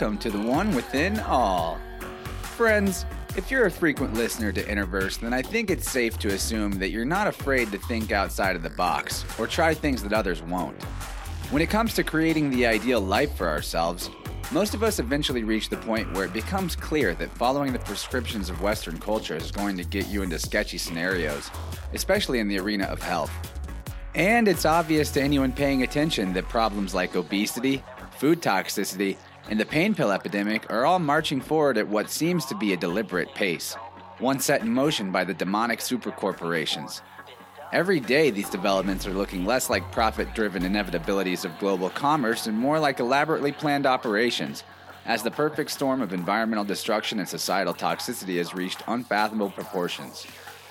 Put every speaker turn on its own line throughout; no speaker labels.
Welcome to the One Within All. Friends, if you're a frequent listener to Interverse, then I think it's safe to assume that you're not afraid to think outside of the box or try things that others won't. When it comes to creating the ideal life for ourselves, most of us eventually reach the point where it becomes clear that following the prescriptions of Western culture is going to get you into sketchy scenarios, especially in the arena of health. And it's obvious to anyone paying attention that problems like obesity, food toxicity, and the pain pill epidemic are all marching forward at what seems to be a deliberate pace, one set in motion by the demonic supercorporations. Every day, these developments are looking less like profit driven inevitabilities of global commerce and more like elaborately planned operations, as the perfect storm of environmental destruction and societal toxicity has reached unfathomable proportions.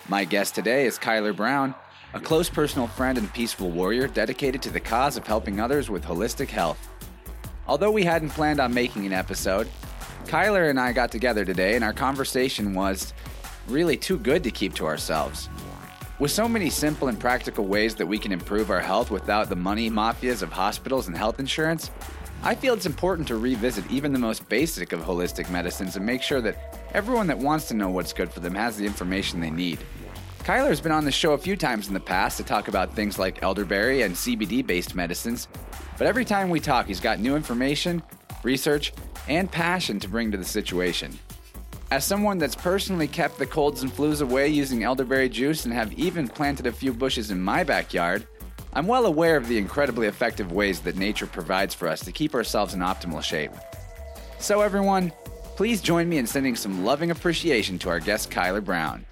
My guest today is Kyler Brown, a close personal friend and peaceful warrior dedicated to the cause of helping others with holistic health. Although we hadn't planned on making an episode, Kyler and I got together today and our conversation was really too good to keep to ourselves. With so many simple and practical ways that we can improve our health without the money mafias of hospitals and health insurance, I feel it's important to revisit even the most basic of holistic medicines and make sure that everyone that wants to know what's good for them has the information they need. Kyler's been on the show a few times in the past to talk about things like elderberry and CBD based medicines, but every time we talk, he's got new information, research, and passion to bring to the situation. As someone that's personally kept the colds and flus away using elderberry juice and have even planted a few bushes in my backyard, I'm well aware of the incredibly effective ways that nature provides for us to keep ourselves in optimal shape. So, everyone, please join me in sending some loving appreciation to our guest Kyler Brown.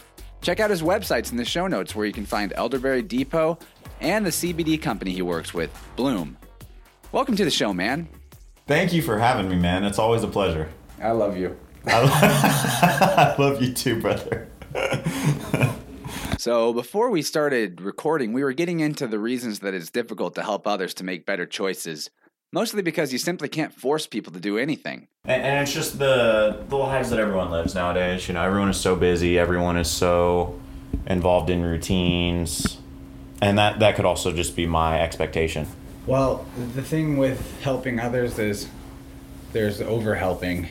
Check out his websites in the show notes where you can find Elderberry Depot and the CBD company he works with, Bloom. Welcome to the show, man.
Thank you for having me, man. It's always a pleasure.
I love you.
I love you too, brother.
So, before we started recording, we were getting into the reasons that it's difficult to help others to make better choices, mostly because you simply can't force people to do anything.
And, and it's just the the lives that everyone lives nowadays. You know, everyone is so busy. Everyone is so involved in routines, and that that could also just be my expectation.
Well, the thing with helping others is there's over helping,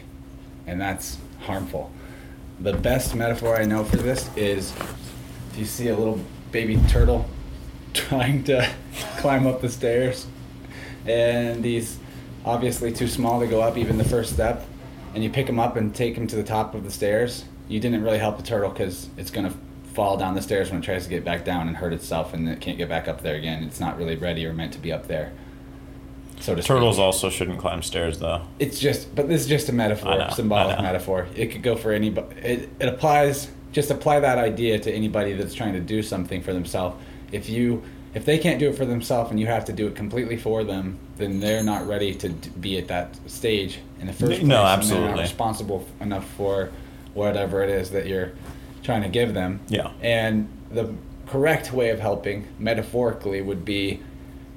and that's harmful. The best metaphor I know for this is if you see a little baby turtle trying to climb up the stairs, and he's obviously too small to go up even the first step, and you pick him up and take him to the top of the stairs, you didn't really help the turtle because it's going to fall down the stairs when it tries to get back down and hurt itself and it can't get back up there again. It's not really ready or meant to be up there. So to speak.
Turtles also shouldn't climb stairs, though.
It's just, but this is just a metaphor,
know,
symbolic metaphor. It could go for anybody. It, it applies. Just apply that idea to anybody that's trying to do something for themselves. If you, if they can't do it for themselves and you have to do it completely for them, then they're not ready to be at that stage in the first place.
No,
and they're not responsible enough for whatever it is that you're trying to give them.
Yeah.
And the correct way of helping, metaphorically, would be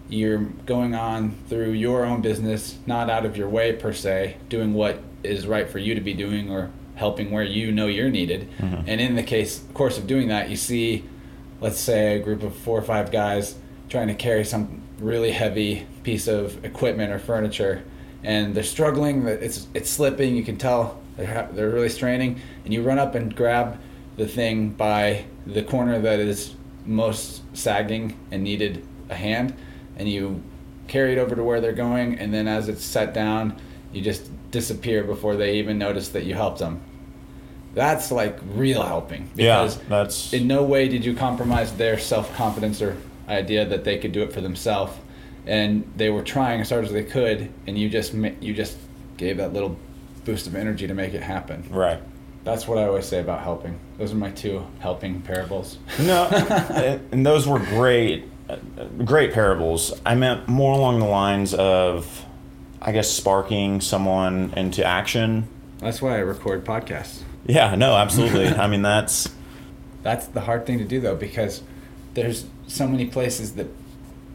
you're going on through your own business, not out of your way per se, doing what is right for you to be doing or helping where you know you're needed. Mm-hmm. And in the case course of doing that, you see, let's say, a group of four or five guys trying to carry some really heavy piece of equipment or furniture, and they're struggling. It's it's slipping. You can tell they're they're really straining, and you run up and grab the thing by the corner that is most sagging and needed a hand, and you carry it over to where they're going, and then as it's set down, you just disappear before they even notice that you helped them. That's like real helping
Yeah,
because
that's
in no way did you compromise their self confidence or idea that they could do it for themselves, and they were trying as hard as they could, and you just you just gave that little boost of energy to make it happen.
right.
That's what I always say about helping. Those are my two helping parables.
No, and those were great, great parables. I meant more along the lines of, I guess, sparking someone into action.
That's why I record podcasts.
Yeah, no, absolutely. I mean, that's
That's the hard thing to do though, because there's so many places that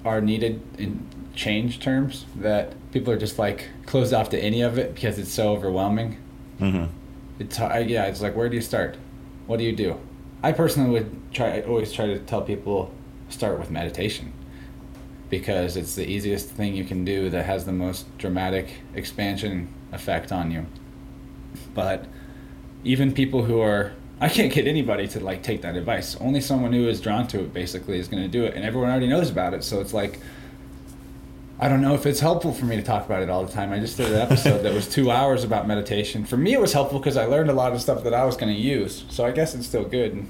are needed in change terms that people are just like closed off to any of it because it's so overwhelming.
mhm.
It's yeah, it's like where do you start? What do you do? I personally would try. I always try to tell people start with meditation. because it's the easiest thing you can do that has the most dramatic expansion effect on you. But even people who are I can't get anybody to like take that advice. Only someone who is drawn to it basically is going to do it, and everyone already knows about it. So it's like, I don't know if it's helpful for me to talk about it all the time. I just did an episode that was two hours about meditation. For me, it was helpful because I learned a lot of stuff that I was going to use. So I guess it's still good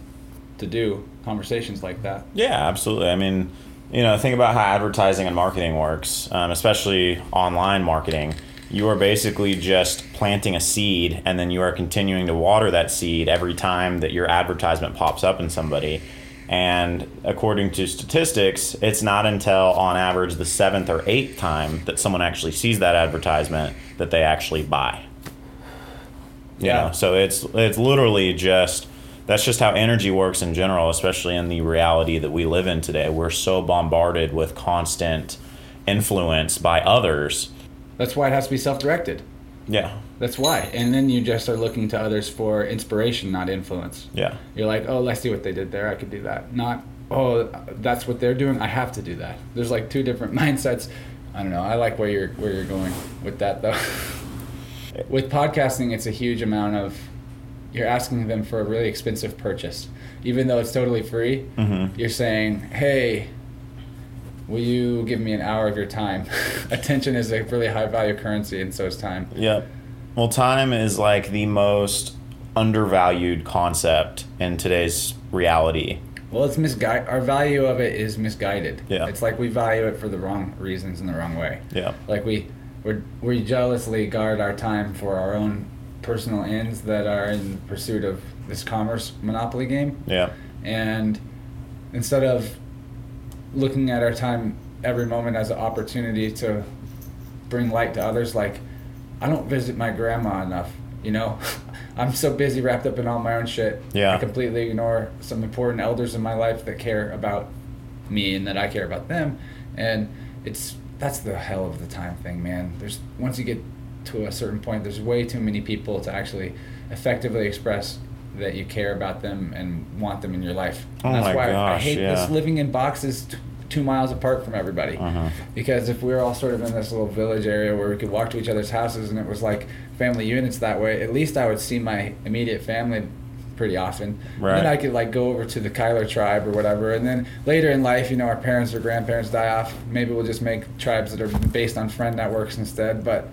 to do conversations like that.
Yeah, absolutely. I mean, you know, think about how advertising and marketing works, um, especially online marketing you are basically just planting a seed and then you are continuing to water that seed every time that your advertisement pops up in somebody. And according to statistics, it's not until on average the seventh or eighth time that someone actually sees that advertisement that they actually buy. You
Yeah.
know, so it's it's literally just that's just how energy works in general, especially in the reality that we live in today. We're so bombarded with constant influence by others.
That's why it has to be self directed.
Yeah.
That's why. And then you just are looking to others for inspiration, not influence.
Yeah.
You're like, oh, let's see what they did there. I could do that. Not, oh, that's what they're doing. I have to do that. There's like two different mindsets. I don't know. I like where you're where you're going with that though. with podcasting, it's a huge amount of you're asking them for a really expensive purchase, even though it's totally free.
Mhm.
You're saying, hey. Will you give me an hour of your time? Attention is a really high value currency, and so is time.
Yep. Well, time is like the most undervalued concept in today's reality.
Well, it's misguided. Our value of it is misguided.
Yeah.
It's like we value it for the wrong reasons in the wrong way.
Yeah.
Like we, we we jealously guard our time for our own personal ends that are in pursuit of this commerce monopoly game.
Yeah.
And instead of looking at our time every moment as an opportunity to bring light to others, like I don't visit my grandma enough. You know, I'm so busy wrapped up in all my own shit.
Yeah.
I completely ignore some important elders in my life that care about me and that I care about them. And it's that's the hell of the time thing, man. There's once you get to a certain point, there's way too many people to actually effectively express that you care about them and want them in your life.
Oh
that's why I hate
yeah.
this living in boxes t- two miles apart from everybody.
Uh-huh.
Because if we were all sort of in this little village area where we could walk to each other's houses and it was like family units that way, at least I would see my immediate family pretty often.
Right.
And then I could like go over to the Kyler tribe or whatever. And then later in life, you know, our parents or grandparents die off. Maybe we'll just make tribes that are based on friend networks instead. But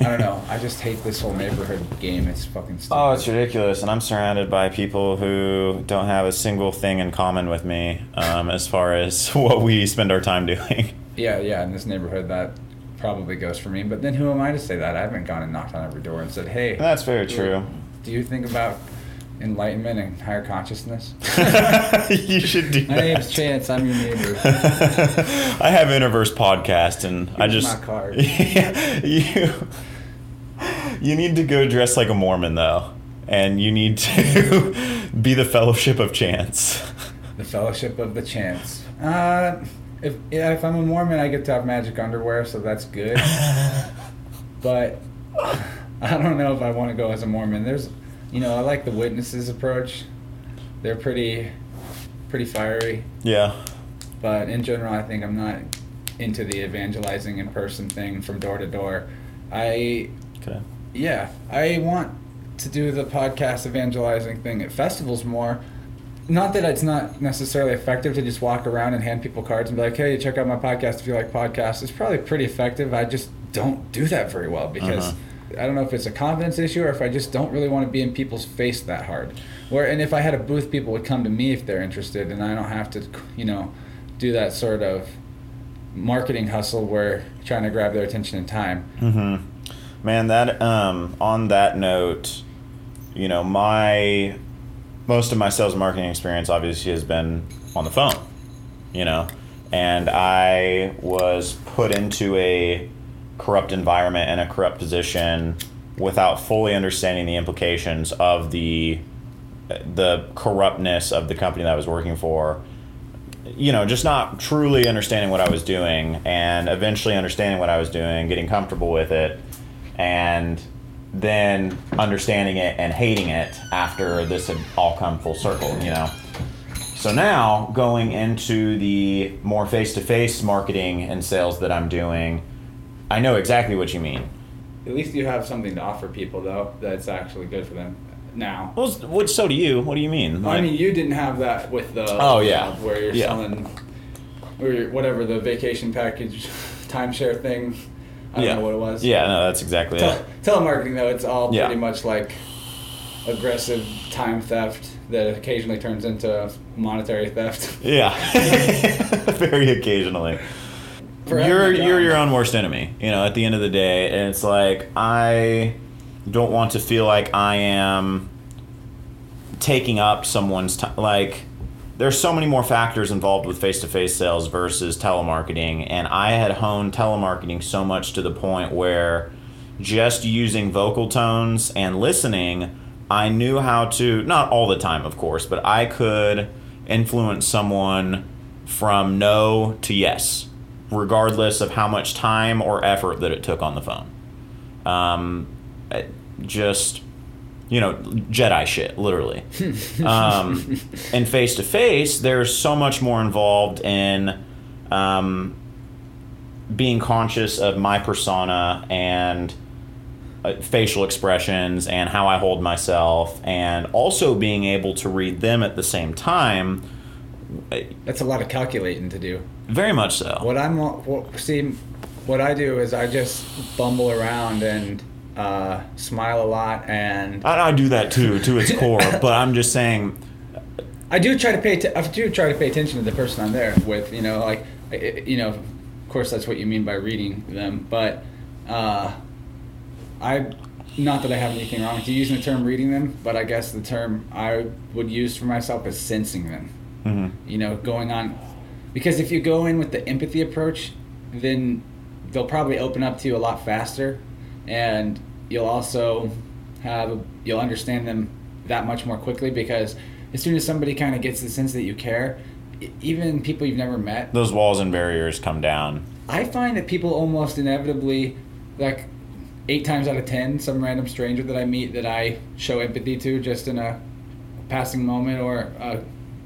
I don't know. I just hate this whole neighborhood game. It's fucking stupid.
Oh, it's ridiculous. And I'm surrounded by people who don't have a single thing in common with me um, as far as what we spend our time doing.
Yeah, yeah, in this neighborhood that probably goes for me. But then who am I to say that? I haven't gone and knocked on every door and said, "Hey,
That's very true.
do you think about enlightenment and higher consciousness?"
you should do
My name's
that.
Chance. I'm your neighbor.
I have Interverse podcast, and I just
my card.
you you need to go dress like a Mormon though, and you need to be the Fellowship of Chance.
The Fellowship of the Chance. Uh, if yeah, if I'm a Mormon, I get to have magic underwear, so that's good. but I don't know if I want to go as a Mormon. There's, you know, I like the witnesses approach. They're pretty, pretty fiery.
Yeah.
But in general, I think I'm not into the evangelizing in person thing from door to door. I
Okay.
yeah, I want to do the podcast evangelizing thing at festivals more. Not that it's not necessarily effective to just walk around and hand people cards and be like, "Hey, check out my podcast if you like podcasts." It's probably pretty effective. I just don't do that very well because
Uh-huh.
I don't know if it's a confidence issue or if I just don't really want to be in people's face that hard. Where and if I had a booth, people would come to me if they're interested, and I don't have to, you know, do that sort of marketing hustle where trying to grab their attention and time.
Mm-hmm. Man, that um, on that note, you know, my most of my sales marketing experience obviously has been on the phone, you know, and I was put into a corrupt environment and a corrupt position without fully understanding the implications of the the corruptness of the company that I was working for you know, just not truly understanding what I was doing and eventually understanding what I was doing, getting comfortable with it, and then understanding it and hating it after this had all come full circle, you know. So now going into the more face-to-face marketing and sales that I'm doing, I know exactly what you mean.
At least you have something to offer people, though, that's actually good for them now.
Well, which so do you? What do you mean?
I
Like-
mean, you didn't have that with the
Oh, yeah.
job where you're
Yeah.
selling or whatever the vacation package timeshare thing. I don't
yeah.
know what it was.
Yeah, no, that's exactly it.
telemarketing though, it's all
Yeah.
pretty much like aggressive time theft that occasionally turns into monetary theft.
Yeah, very occasionally.
For having
you're
job.
you're your own worst enemy. You know, at the end of the day, and it's like I don't want to feel like I am taking up someone's time. Like, there's so many more factors involved with face-to-face sales versus telemarketing, and I had honed telemarketing so much to the point where just using vocal tones and listening, I knew how to not all the time, of course, but I could influence someone from no to yes, regardless of how much time or effort that it took on the phone. Um, just you know, Jedi shit, literally. um, and face to face, there's so much more involved in um, being conscious of my persona and uh, facial expressions and how I hold myself, and also being able to read them at the same time.
That's a lot of calculating to do.
Very much so.
What I'm what, see, what I do is I just bumble around and uh, smile a lot, and
I, I do that too, to its core. but I'm just saying,
I do try to pay. T- I do try to pay attention to the person I'm there with. You know, like you know, of course that's what you mean by reading them. But uh, I, not that I have anything wrong with you using the term reading them, but I guess the term I would use for myself is sensing them.
mhm.
You know, going on, because if you go in with the empathy approach, then they'll probably open up to you a lot faster, and you'll also have you'll understand them that much more quickly because as soon as somebody kind of gets the sense that you care, even people you've never met,
those walls and barriers come down.
I find that people almost inevitably, like eight times out of ten, some random stranger that I meet that I show empathy to just in a passing moment or a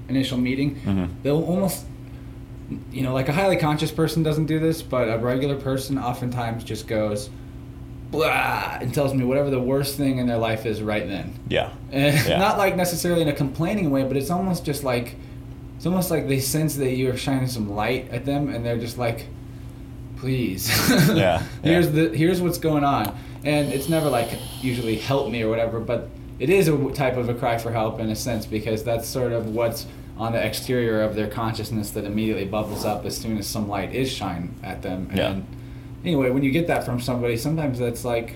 initial meeting,
Mhm.
they'll almost, you know, like a highly conscious person doesn't do this, but a regular person oftentimes just goes, blah, and tells me whatever the worst thing in their life is right then.
Yeah.
Eh, and
Yeah.
not like necessarily in a complaining way, but it's almost just like it's almost like they sense that you are shining some light at them, and they're just like, "Please,
Yeah,
here's the here's what's going on." And it's never like usually help me or whatever, but it is a type of a cry for help in a sense because that's sort of what's on the exterior of their consciousness that immediately bubbles up as soon as some light is shine at them.
Yeah.
And anyway, when you get that from somebody, sometimes that's like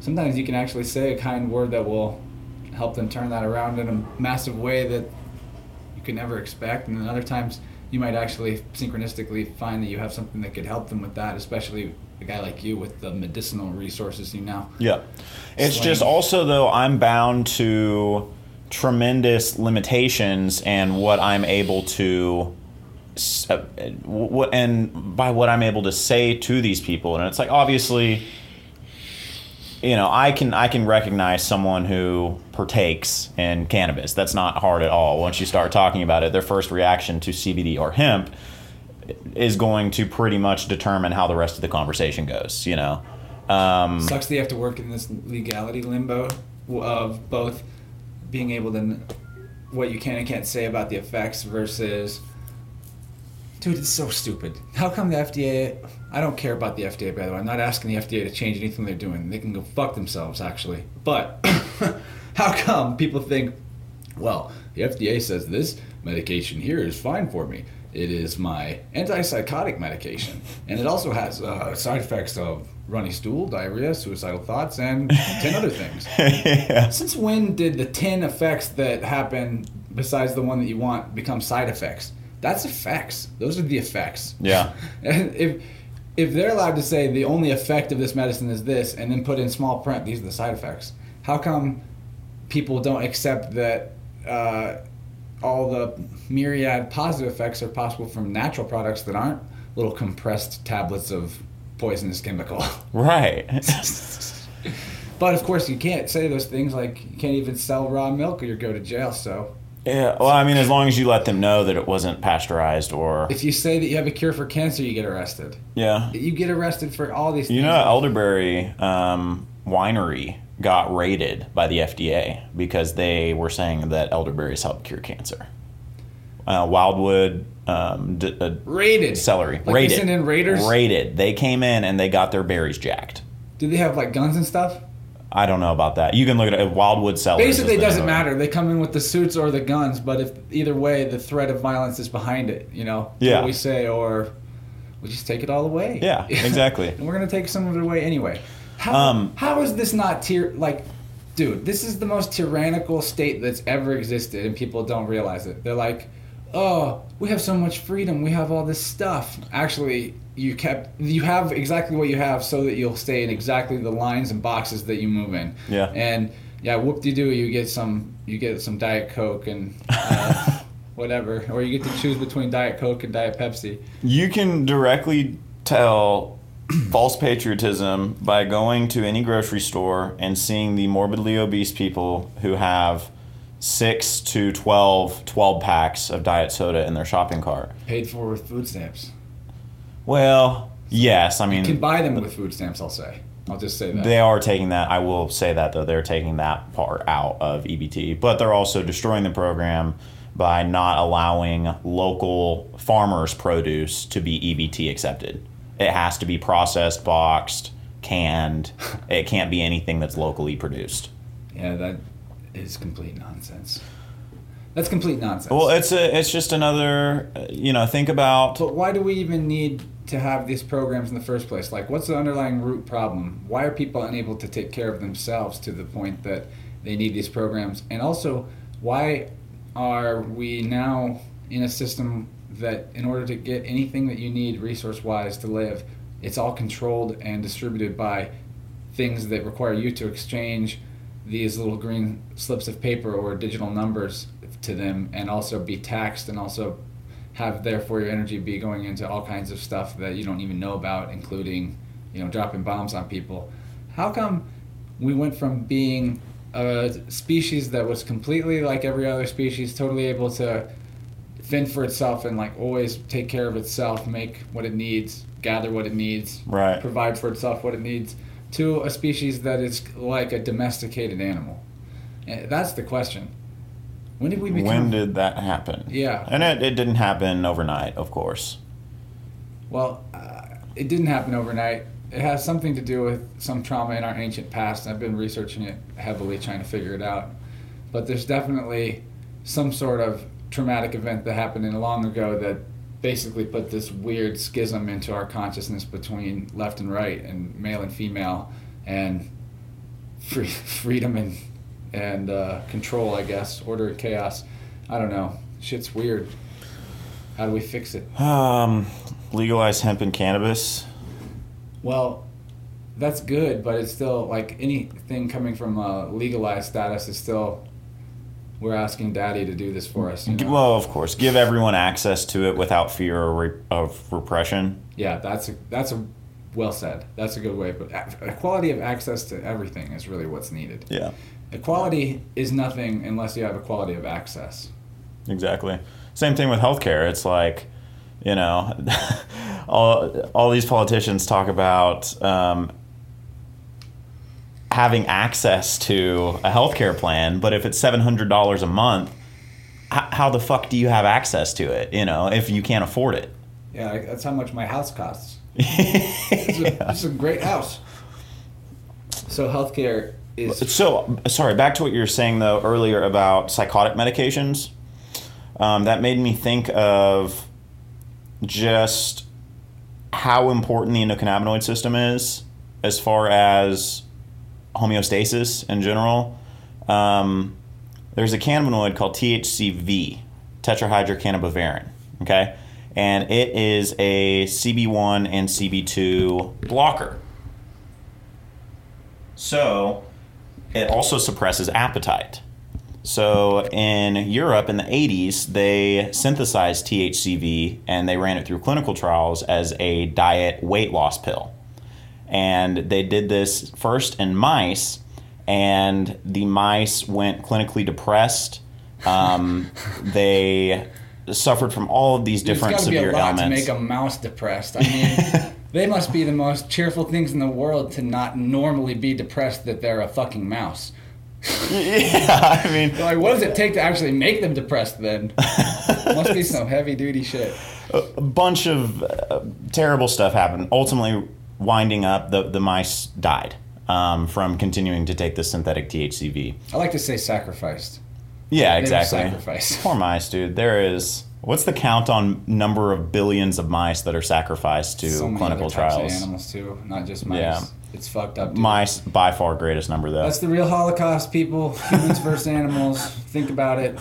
sometimes you can actually say a kind word that will help them turn that around in a massive way that you could never expect and then other times you might actually synchronistically find that you have something that could help them with that especially a guy like you with the medicinal resources you now
Yeah. It's just also though I'm bound to tremendous limitations and what I'm able to uh, what and by what I'm able to say to these people. And it's like obviously you know I can I can recognize someone who partakes in cannabis. That's not hard at all. Once you start talking about it their first reaction to CBD or hemp is going to pretty much determine how the rest of the conversation goes you know? Um,
sucks that you have to work in this legality limbo of both being able to what you can and can't say about the effects versus dude it's so stupid. How come the fda i don't care about the fda by the way. I'm not asking the fda to change anything they're doing. They can go fuck themselves actually. But how come people think well the fda says this medication here is fine for me. It is my antipsychotic medication. And it also has uh, side effects of runny stool diarrhea suicidal thoughts and 10 other things
yeah.
since when did the 10 effects that happen besides the one that you want become side effects? That's effects. Those are the effects.
Yeah.
And if if they're allowed to say the only effect of this medicine is this and then put in small print these are the side effects, how come people don't accept that uh, all the myriad positive effects are possible from natural products that aren't little compressed tablets of poisonous chemical?
Right.
But of course, you can't say those things like you can't even sell raw milk or you go to jail. So
Yeah, well, I mean, as long as you let them know that it wasn't pasteurized or
If you say that you have a cure for cancer, you get arrested.
yeah,
You get arrested for all these things.
you know, Elderberry um, Winery got raided by the FDA because they were saying that elderberries help cure cancer. Uh, Wildwood um, d- uh,
raided.
celery
Like they
raided.
in raiders?
Raided. They came in and they got their berries jacked.
Do they have like guns and stuff?
I don't know about that. You can look at it. Wildwood is
Basically, it doesn't matter. They come in with the suits or the guns, but if either way, the threat of violence is behind it. You know,
Yeah.
What we say, or we just take it all away.
Yeah, exactly.
and we're gonna take some of it away anyway. How,
Um,
how is this not tyr like, dude? This is the most tyrannical state that's ever existed, and people don't realize it. They're like, oh, we have so much freedom. We have all this stuff. Actually, you kept you have exactly what you have so that you'll stay in exactly the lines and boxes that you move in.
Yeah.
And yeah, whoop de doo, you get some you get some Diet Coke and uh, whatever, or you get to choose between Diet Coke and Diet Pepsi.
You can directly tell false patriotism by going to any grocery store and seeing the morbidly obese people who have 6 to 12 12 packs of diet soda in their shopping cart.
Paid for with food stamps.
Well, yes, I mean,
You can buy them with food stamps. I'll say. I'll just say that.
they are taking that. I will say that though they're taking that part out of EBT, but they're also destroying the program by not allowing local farmers' produce to be EBT accepted. It has to be processed, boxed, canned. it can't be anything that's locally produced.
yeah, that is complete nonsense. That's complete nonsense.
Well, it's a, it's just another, you know, think about
But why do we even need to have these programs in the first place? Like, what's the underlying root problem? Why are people unable to take care of themselves to the point that they need these programs? And also, why are we now in a system that, in order to get anything that you need resource wise to live, it's all controlled and distributed by things that require you to exchange these little green slips of paper or digital numbers to them and also be taxed and also have therefore your energy be going into all kinds of stuff that you don't even know about including you know dropping bombs on people how come we went from being a species that was completely like every other species totally able to fend for itself and like always take care of itself make what it needs gather what it needs
Right.
provide for itself what it needs to a species that is like a domesticated animal that's the question when did we become
when did that happen?
Yeah.
And it, it didn't happen overnight, of course.
Well, uh, it didn't happen overnight. It has something to do with some trauma in our ancient past. I've been researching it heavily, trying to figure it out. But there's definitely some sort of traumatic event that happened in long ago that basically put this weird schism into our consciousness between left and right, and male and female, and free, freedom and and uh, control. I guess order and chaos. I don't know. Shit's weird. How do we fix it?
Um, legalize hemp and cannabis.
Well, that's good, but it's still like anything coming from a legalized status is still we're asking daddy to do this for us. You know?
Well, of course, give everyone access to it without fear of repression.
yeah, that's a that's a well said. That's a good way. But equality of access to everything is really what's needed.
Yeah,
Equality is nothing unless you have equality of access.
exactly. Same thing with healthcare. It's like, you know, all all these politicians talk about um, having access to a healthcare plan, but if it's seven hundred dollars a month, h- how the fuck do you have access to it? You know, if you can't afford it.
Yeah, like, that's how much my house costs. It's a, it's a great house. So healthcare is
So, sorry, back to what you were saying though earlier about psychotic medications. Um, that made me think of just how important the endocannabinoid system is as far as homeostasis in general. Um, there's a cannabinoid called THCV, tetrahydrocannabivarin. Okay, and it is a CB1 and CB2 blocker. So, it also suppresses appetite. So, in Europe in the 80s, they synthesized THCV and they ran it through clinical trials as a diet weight loss pill. And they did this first in mice, and the mice went clinically depressed Um, they suffered from all of these
There's
different
got to be a
severe
lot
ailments.
to make a mouse depressed. I mean, they must be the most cheerful things in the world to not normally be depressed that they're a fucking mouse.
yeah, I mean,
Like, what does it take to actually make them depressed then? must be some heavy duty shit.
a bunch of uh, terrible stuff happened. Ultimately, winding up, the, the mice died um, from continuing to take the synthetic THCV.
I like to say sacrificed.
Yeah,
They
exactly.
sacrificed.
Poor mice, dude. There is. What's the count on number of billions of mice that are sacrificed to
so many
clinical trials?
of animals too, not just mice.
Yeah.
It's fucked up. Dude.
Mice, by far greatest number though.
That's the real Holocaust, people. Humans versus animals. Think about it.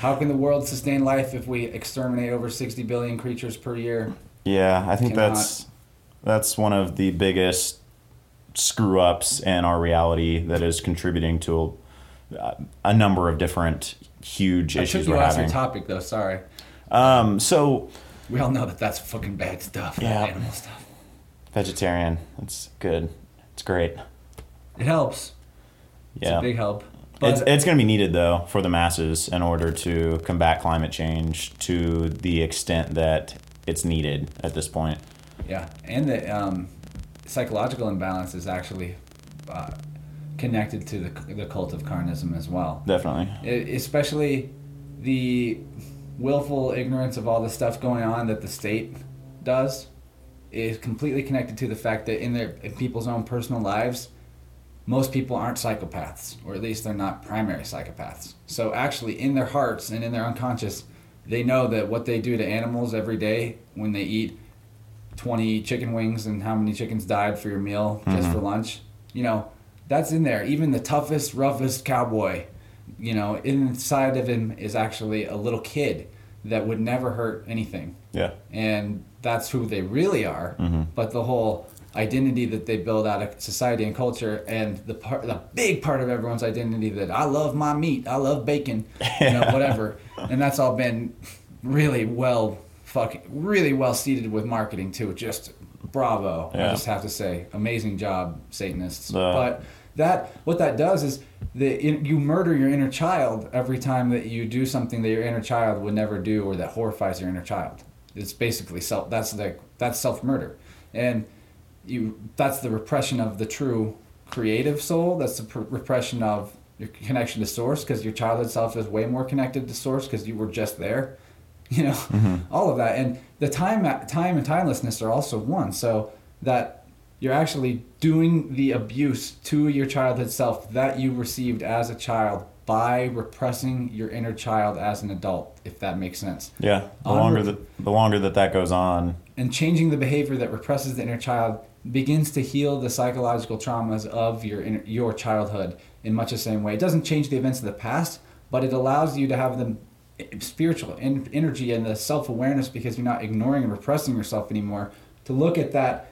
How can the world sustain life if we exterminate over 60 billion creatures per year?
yeah, I think
Cannot.
that's that's one of the biggest screw ups in our reality that is contributing to a, a number of different huge
I
issues
took you
we're
off your topic though. Sorry.
Um, so
We all know that that's fucking bad stuff.
Yeah.
Animal stuff.
vegetarian, that's good. It's great.
It helps. It's
Yeah.
a big help. But
It's, it's going to be needed though for the masses in order to combat climate change to the extent that it's needed at this point.
Yeah, and the um, psychological imbalance is actually uh, connected to the the cult of carnism as well.
Definitely.
E- especially the willful ignorance of all the stuff going on that the state does is completely connected to the fact that in their in people's own personal lives most people aren't psychopaths or at least they're not primary psychopaths so actually in their hearts and in their unconscious they know that what they do to animals every day when they eat 20 chicken wings and how many chickens died for your meal just for lunch you know that's in there even the toughest roughest cowboy you know inside of him is actually a little kid that would never hurt anything
Yeah.
and that's who they really are.
Mm-hmm.
But the whole identity that they build out of society and culture, and the part, the big part of everyone's identity that I love my meat, I love bacon, you know, whatever, and that's all been really well, fucking, really well seeded with marketing too. Just bravo, I just have to say, amazing job, Satanists.
The-
but that what that does is that you murder your inner child every time that you do something that your inner child would never do or that horrifies your inner child. It's basically self. That's like that's self murder, and you that's the repression of the true creative soul. That's the pr- repression of your connection to source because your childhood self is way more connected to source because you were just there. You know, mm-hmm. all of that, and the time time and timelessness are also one. So that you're actually doing the abuse to your childhood self that you received as a child by repressing your inner child as an adult, if that makes sense.
Yeah. The longer that the longer that that goes on,
And changing the behavior that represses the inner child begins to heal the psychological traumas of your inner, your childhood in much the same way. It doesn't change the events of the past, but it allows you to have the spiritual en- energy and the self awareness because you're not ignoring and repressing yourself anymore. To look at that,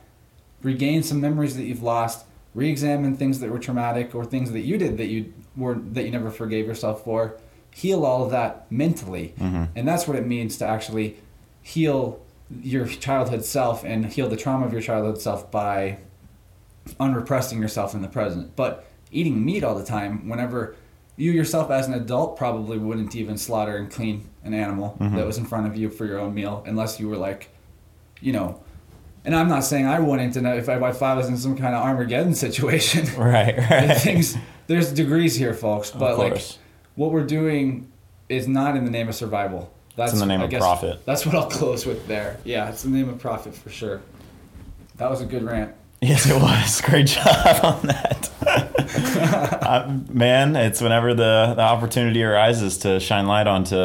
regain some memories that you've lost, re-examine things that were traumatic or things that you did that you were that you never forgave yourself for. Heal all of that mentally, mm-hmm. and that's what it means to actually heal your childhood self and heal the trauma of your childhood self by unrepressing yourself in the present. But eating meat all the time, whenever you yourself as an adult probably wouldn't even slaughter and clean an animal mm-hmm. that was in front of you for your own meal unless you were like, you know, and I'm not saying I wouldn't, and if I, if I was in some kind of Armageddon situation,
right? Right.
things there's degrees here, folks. But like, what we're doing is not in the name of survival. That's
in the name
I
of
guess
profit.
That's what I'll close with there. Yeah, it's in the name of profit for sure. That was a good rant.
Yes, it was. Great job on that. uh, man, it's whenever the, the opportunity arises to shine light onto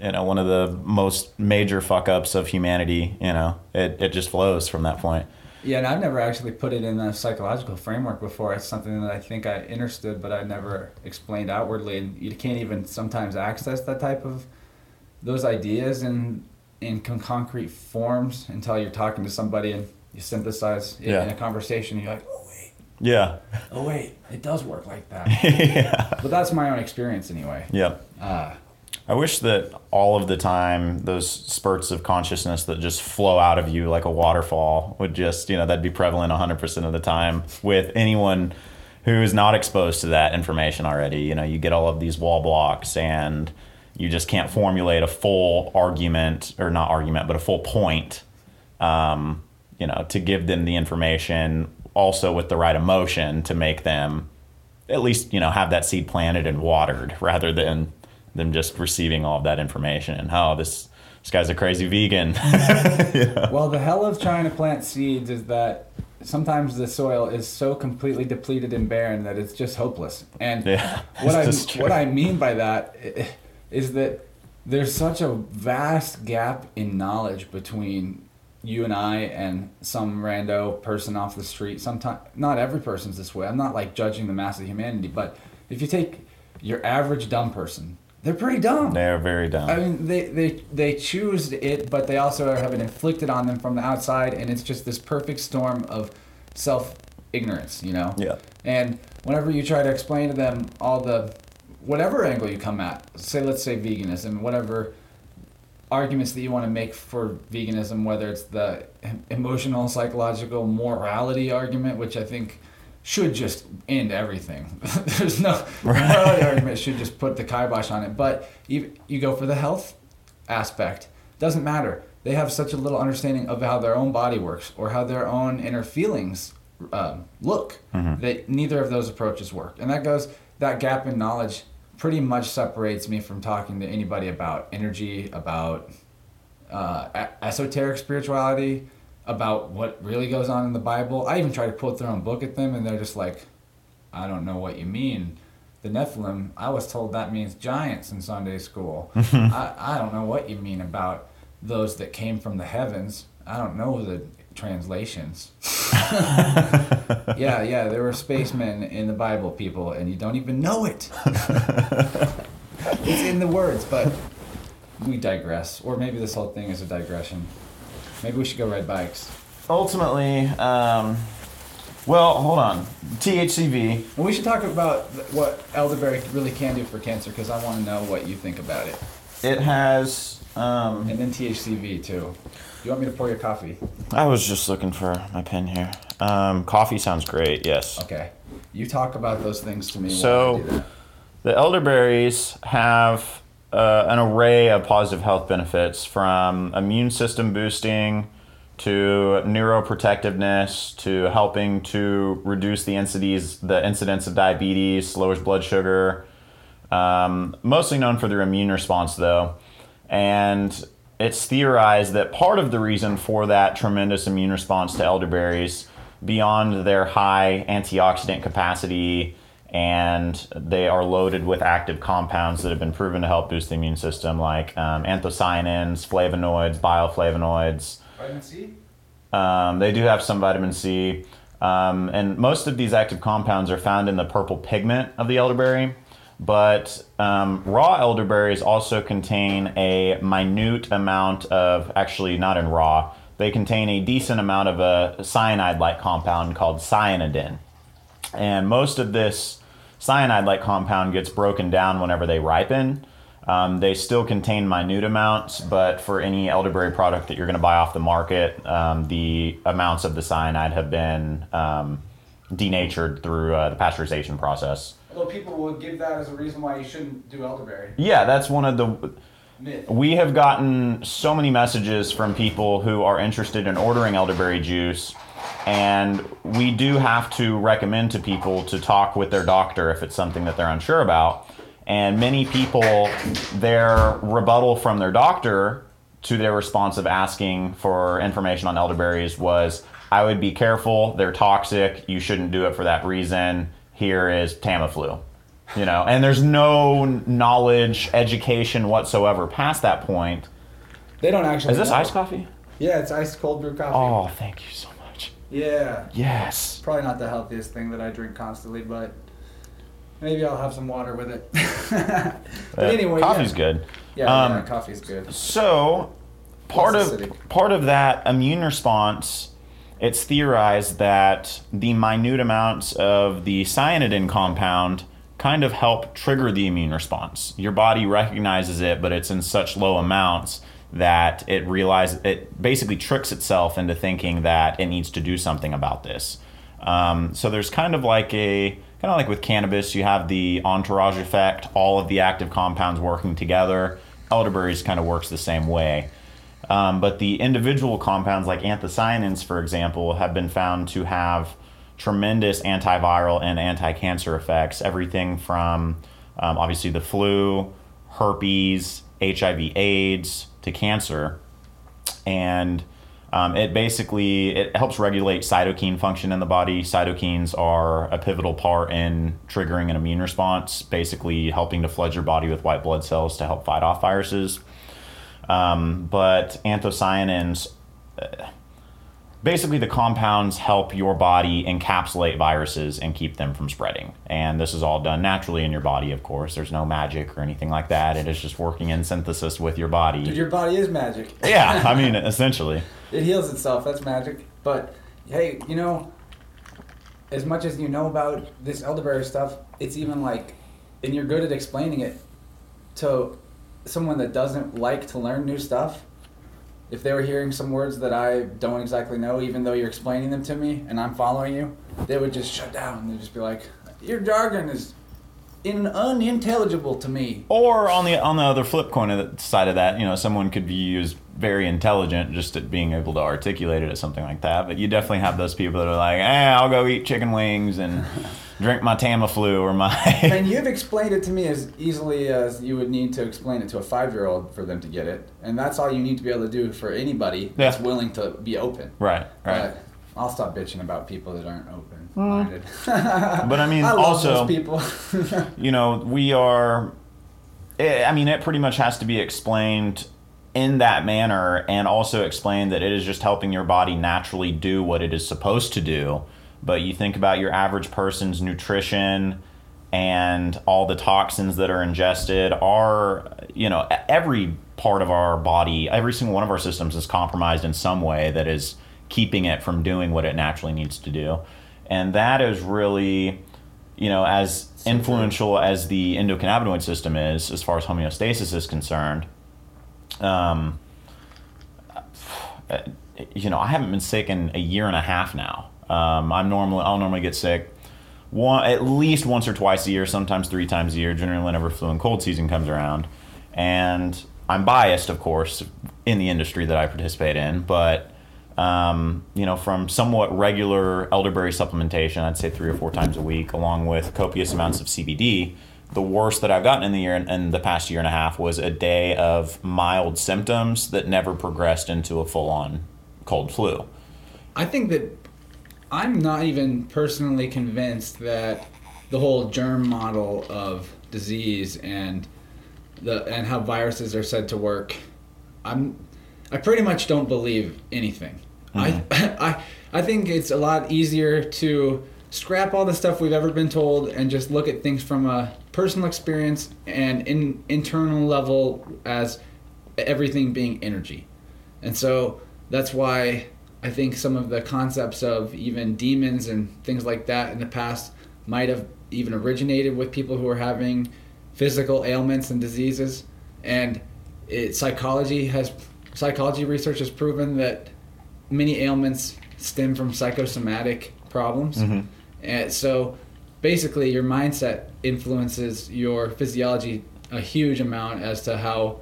you know one of the most major fuck ups of humanity. You know, it it just flows from that point.
Yeah, and I've never actually put it in a psychological framework before. It's something that I think I understood, but I never explained outwardly. And you can't even sometimes access that type of those ideas in in concrete forms until you're talking to somebody and you synthesize it
Yeah.
in a conversation. You're like, oh
Yeah.
oh wait, it does work like that.
yeah.
but that's my own experience anyway.
Yep.
Uh,
I wish that all of the time those spurts of consciousness that just flow out of you like a waterfall would just, you know, that'd be prevalent 100% of the time with anyone who is not exposed to that information already. You know, you get all of these wall blocks and you just can't formulate a full argument or not argument, but a full point. Um, you know, to give them the information also with the right emotion to make them at least you know have that seed planted and watered rather than them just receiving all of that information and oh this this guy's a crazy vegan.
Well, the hell of trying to plant seeds is that sometimes the soil is so completely depleted and barren that it's just hopeless. And
Yeah,
what I
it's just true.
what I mean by that is that there's such a vast gap in knowledge between you and I and some rando person off the street. Sometimes not every person's this way. I'm not like judging the mass of humanity, but if you take your average dumb person, they're pretty dumb.
They're very dumb.
I mean, they, they they choose it, but they also have it inflicted on them from the outside, and it's just this perfect storm of self ignorance, you know.
Yeah.
And whenever you try to explain to them all the whatever angle you come at, say let's say veganism, whatever arguments that you want to make for veganism, whether it's the emotional, psychological, morality argument, which I think should just end everything. There's no morality argument should just put the kibosh on it. But you you go for the health aspect. Doesn't matter. They have such a little understanding of how their own body works or how their own inner feelings um, look that neither of those approaches work. And that goes that gap in knowledge pretty much separates me from talking to anybody about energy, about uh, esoteric spirituality, about what really goes on in the Bible. I even try to quote their own book at them, and they're just like, I don't know what you mean. The Nephilim, I was told that means giants in Sunday school. I, I don't know what you mean about those that came from the heavens. I don't know the translations. yeah, yeah, there were spacemen in the Bible, people, and you don't even know it. it's in the words, but we digress. Or maybe this whole thing is a digression. Maybe we should go ride bikes.
Ultimately, um, well, hold on. THCV.
Well, we should talk about what elderberry really can do for cancer because I want to know what you think about it.
It has. Um,
And then THCV too. Do you want me to pour your coffee?
I was just looking for my pen here. Um, coffee sounds great. Yes.
Okay. You talk about those things to me.
So-
while I do that.
The elderberries have uh, an array of positive health benefits from immune system boosting to neuroprotectiveness to helping to reduce the incidence, the incidence of diabetes, lowers blood sugar. Um, mostly known for their immune response, though. And it's theorized that part of the reason for that tremendous immune response to elderberries, beyond their high antioxidant capacity, and they are loaded with active compounds that have been proven to help boost the immune system, like um, anthocyanins, flavonoids, bioflavonoids.
Vitamin C.
Um, they do have some vitamin C. Um, and most of these active compounds are found in the purple pigment of the elderberry. But um, raw elderberries also contain a minute amount of, actually, not in raw, they contain a decent amount of a cyanide like compound called cyanidin. And most of this cyanide like compound gets broken down whenever they ripen. Um, they still contain minute amounts, but for any elderberry product that you're going to buy off the market, um, the amounts of the cyanide have been um, denatured through uh, the pasteurization process.
Although people will give that as a reason why you shouldn't do elderberry.
Yeah, that's one of the.
Myth.
We have gotten so many messages from people who are interested in ordering elderberry juice, and we do have to recommend to people to talk with their doctor if it's something that they're unsure about. And many people, their rebuttal from their doctor to their response of asking for information on elderberries was, I would be careful, they're toxic, you shouldn't do it for that reason. Here is Tamiflu you know and there's no knowledge education whatsoever past that point
They don't actually.
is this
know.
iced coffee
Yeah, it's iced cold brew coffee.
oh thank you so much
Yeah.
yes
Probably not the healthiest thing that I drink constantly, but maybe I'll have some water with it. but
Uh,
anyway,
coffee's
yeah.
good
Yeah,
Um,
yeah, coffee's good.
so part of part of that immune response it's theorized that the minute amounts of the cyanidin compound kind of help trigger the immune response your body recognizes it but it's in such low amounts that it realizes it basically tricks itself into thinking that it needs to do something about this um, so there's kind of like a kind of like with cannabis, you have the entourage effect, all of the active compounds working together. Elderberries kind of works the same way. Um, but the individual compounds, like anthocyanins, for example, have been found to have tremendous antiviral and anti cancer effects. Everything from um, obviously the flu, herpes, HIV, AIDS, to cancer. And um, it basically it helps regulate cytokine function in the body. Cytokines are a pivotal part in triggering an immune response, basically helping to flood your body with white blood cells to help fight off viruses. Um, but anthocyanins, uh, basically, the compounds help your body encapsulate viruses and keep them from spreading. And this is all done naturally in your body, of course. There's no magic or anything like that. It is just working in synthesis with your body.
Dude, your body is magic.
yeah, I mean, essentially.
It heals itself. That's magic. But hey, you know, as much as you know about this elderberry stuff, it's even like, and you're good at explaining it to someone that doesn't like to learn new stuff. If they were hearing some words that I don't exactly know, even though you're explaining them to me and I'm following you, they would just shut down. They'd just be like, "Your jargon is in unintelligible to me."
Or on the on the other flip coin of the side of that, you know, someone could be used very intelligent just at being able to articulate it at something like that. But you definitely have those people that are like, eh, I'll go eat chicken wings and drink my Tamiflu or my.
and you've explained it to me as easily as you would need to explain it to a five year old for them to get it. And that's all you need to be able to do for anybody that's
Yeah.
willing to be open.
right, right.
But I'll stop bitching about people that aren't open minded.
But I mean,
I love
also,
those people.
you know, we are. eh, I mean, it pretty much has to be explained in that manner, and also explained that it is just helping your body naturally do what it is supposed to do. But you think about your average person's nutrition and all the toxins that are ingested are, you know, every part of our body, every single one of our systems is compromised in some way that is keeping it from doing what it naturally needs to do. And that is really, you know, as influential as the endocannabinoid system is, as far as homeostasis is concerned, um, uh, you know, I haven't been sick in a year and a half now. Um, I'm normally I'll normally get sick one at least once or twice a year, sometimes three times a year, generally whenever flu and cold season comes around. And I'm biased, of course, in the industry that I participate in, but um, you know, from somewhat regular elderberry supplementation, I'd say three or four times a week, along with copious amounts of CBD. The worst that I've gotten in the year in the past year and a half was a day of mild symptoms that never progressed into a full-on cold flu.
I think that I'm not even personally convinced that the whole germ model of disease and the and how viruses are said to work. I'm I pretty much don't believe anything. I mm-hmm. I I think it's a lot easier to scrap all the stuff we've ever been told and just look at things from a personal experience and in internal level as everything being energy. And so that's why I think some of the concepts of even demons and things like that in the past might have even originated with people who are having physical ailments and diseases. And it, psychology has psychology research has proven that many ailments stem from psychosomatic problems. And so basically your mindset influences your physiology a huge amount as to how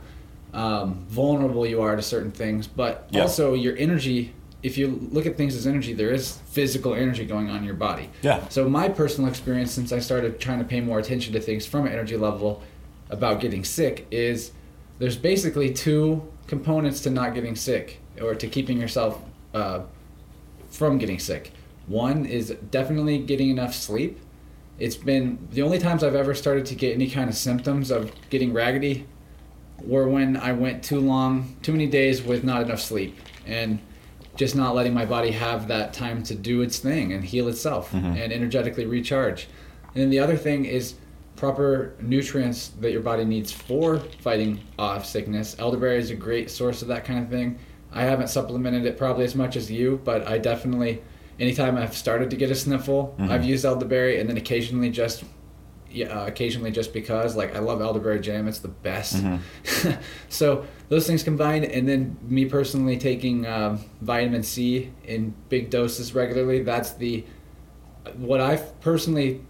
um, vulnerable you are to certain things, but also your energy. If you look at things as energy, there is physical energy going on in your body.
Yeah.
So my personal experience since I started trying to pay more attention to things from an energy level about getting sick is there's basically two components to not getting sick or to keeping yourself uh, from getting sick. One is definitely getting enough sleep. It's been the only times I've ever started to get any kind of symptoms of getting raggedy were when I went too long, too many days with not enough sleep and just not letting my body have that time to do its thing and heal itself mm-hmm. and energetically recharge. And then the other thing is proper nutrients that your body needs for fighting off sickness. Elderberry is a great source of that kind of thing. I haven't supplemented it probably as much as you, but I definitely, anytime I've started to get a sniffle, mm-hmm. I've used elderberry, and then occasionally just, yeah, uh, occasionally just because, like I love elderberry jam, it's the best. so those things combined, and then me personally taking um, vitamin C in big doses regularly, that's the what I've personally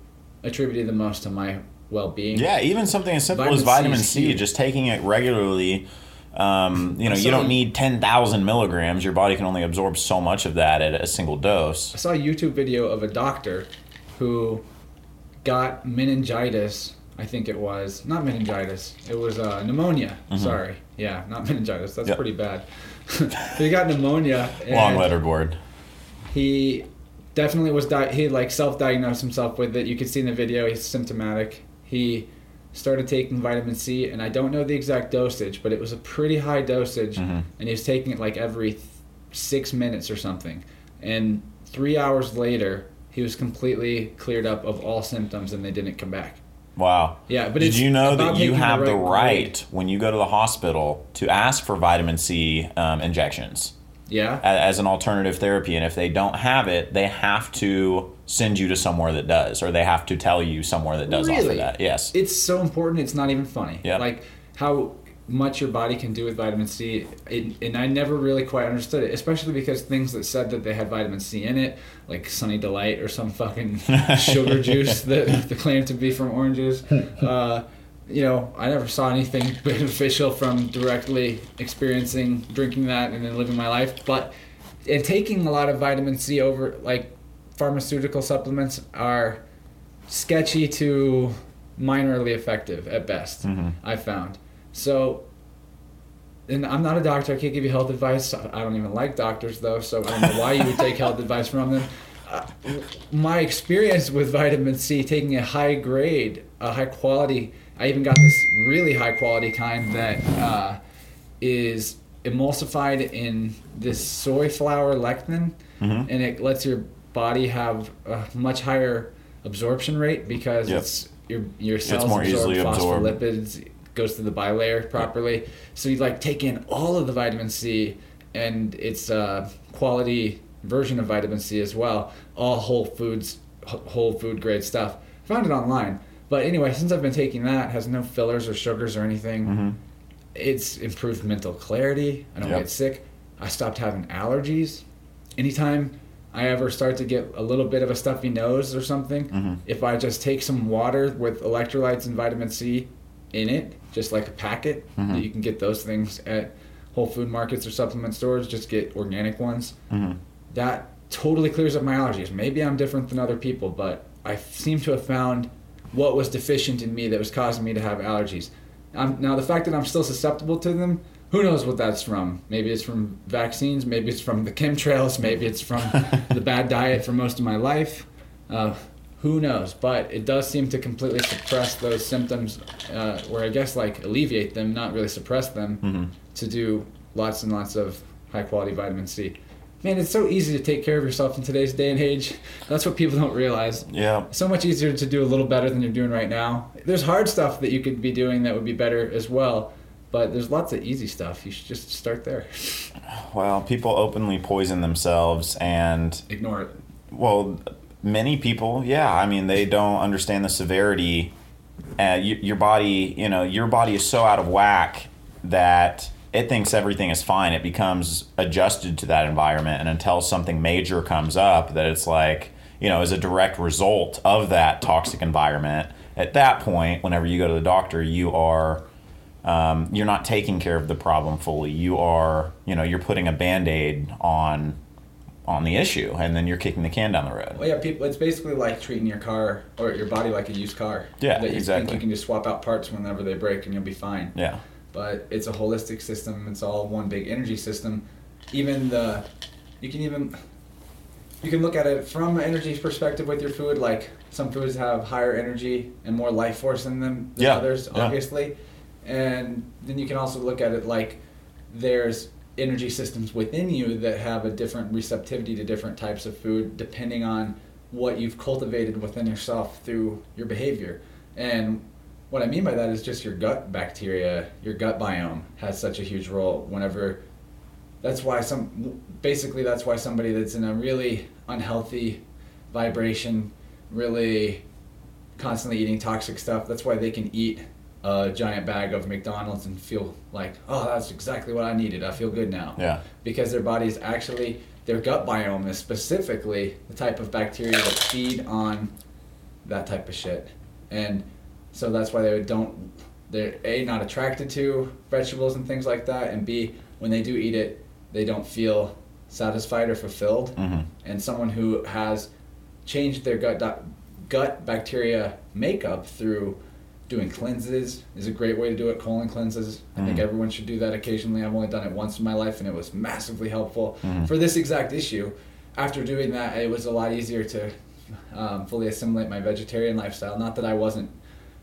attributed the most to my well-being.
Yeah, even something as simple
Vitamin
as vitamin
is
C, just taking it regularly. Um, you know, you don't need ten thousand milligrams. Your body can only absorb so much of that at a single dose.
I saw a YouTube video of a doctor who got meningitis. I think it was not meningitis. It was uh, pneumonia. Sorry, yeah, not meningitis. That's
Yep.
pretty bad. he got pneumonia.
Long letterboard.
He definitely was. Di- he like self-diagnosed himself with it. You can see in the video he's symptomatic. He started taking vitamin C, and I don't know the exact dosage, but it was a pretty high dosage,
Mhm.
and he was taking it like every th- six minutes or something. And three hours later, he was completely cleared up of all symptoms, and they didn't come back.
Wow.
Yeah, but
Did you know that you
taking the
have the
right
right, when you go to the hospital to ask for vitamin C um, injections
Yeah.
a- as an alternative therapy? And if they don't have it, they have to send you to somewhere that does, or they have to tell you somewhere that does offer that. Yes.
It's so important. It's not even funny.
Yeah.
Like how much your body can do with vitamin C, it, and I never really quite understood it. Especially because things that said that they had vitamin C in it, like Sunny Delight or some fucking sugar juice that, that claimed to be from oranges. Uh, you know, I never saw anything beneficial from directly experiencing drinking that and then living my life. But and taking a lot of vitamin C over like pharmaceutical supplements are sketchy to minorly effective at best.
Mhm.
I found so. And I'm not a doctor. I can't give you health advice. I don't even like doctors though, so I don't know why you would take health advice from them. Uh, my experience with vitamin C, taking a high grade, a high quality. I even got this really high quality kind that uh, is emulsified in this sunflower lecithin,
Mhm.
and it lets your body have a much higher absorption rate because
Yep.
it's your your cells absorb
easily absorbed.
Goes through the bilayer properly. So you like take in all of the vitamin C, and it's a quality version of vitamin C as well. All whole foods, whole food grade stuff. Found it online. But anyway, since I've been taking that, it has no fillers or sugars or anything.
Mhm.
It's improved mental clarity. I don't
Yep.
get sick. I stopped having allergies. Anytime I ever start to get a little bit of a stuffy nose or something,
Mhm.
if I just take some water with electrolytes and vitamin C in it, just like a packet,
Mhm.
that you can get those things at Whole Food markets or supplement stores, just get organic ones.
Mhm.
That totally clears up my allergies. Maybe I'm different than other people, but I seem to have found what was deficient in me that was causing me to have allergies. Um, now, the fact that I'm still susceptible to them, who knows what that's from? Maybe it's from vaccines, maybe it's from the chemtrails, maybe it's from the bad diet for most of my life. Uh, who knows? But it does seem to completely suppress those symptoms, uh, or I guess like alleviate them, not really suppress them,
Mhm.
to do lots and lots of high quality vitamin C. Man, it's so easy to take care of yourself in today's day and age. That's what people don't realize
Yeah.
so much easier to do a little better than you're doing right now. There's hard stuff that you could be doing that would be better as well, but there's lots of easy stuff. You should just start there.
Well, people openly poison themselves, and
Ignore it.
well, many people, yeah. I mean, they don't understand the severity. Uh, your body, you know, your body is so out of whack that it thinks everything is fine. It becomes adjusted to that environment, and until something major comes up, that it's like, you know, as a direct result of that toxic environment. At that point, whenever you go to the doctor, you are um, you're not taking care of the problem fully. You are, you know, you're putting a band-aid on on the issue and then you're kicking the can down the road.
Well, yeah, people. It's basically like treating your car or your body like a used car.
Yeah,
that you
exactly.
think you can just swap out parts whenever they break and you'll be fine.
Yeah.
But it's a holistic system. It's all one big energy system. Even the, you can even, you can look at it from an energy perspective with your food. Like some foods have higher energy and more life force in them than
Yeah,
others,
yeah.
obviously. And then you can also look at it like there's energy systems within you that have a different receptivity to different types of food depending on what you've cultivated within yourself through your behavior. And what I mean by that is just your gut bacteria, your gut biome has such a huge role whenever that's why some basically that's why somebody that's in a really unhealthy vibration, really constantly eating toxic stuff, that's why they can eat a giant bag of McDonald's and feel like, oh, that's exactly what I needed. I feel good now.
Yeah.
Because their body's actually, their gut biome is specifically the type of bacteria that feed on that type of shit, and so that's why they don't. They're a not attracted to vegetables and things like that, and b when they do eat it, they don't feel satisfied or fulfilled.
Mhm.
And someone who has changed their gut gut bacteria makeup through doing cleanses is a great way to do it. Colon cleanses. I think
Mhm.
everyone should do that occasionally. I've only done it once in my life, and it was massively helpful
Mhm.
for this exact issue. After doing that, it was a lot easier to um, fully assimilate my vegetarian lifestyle. Not that I wasn't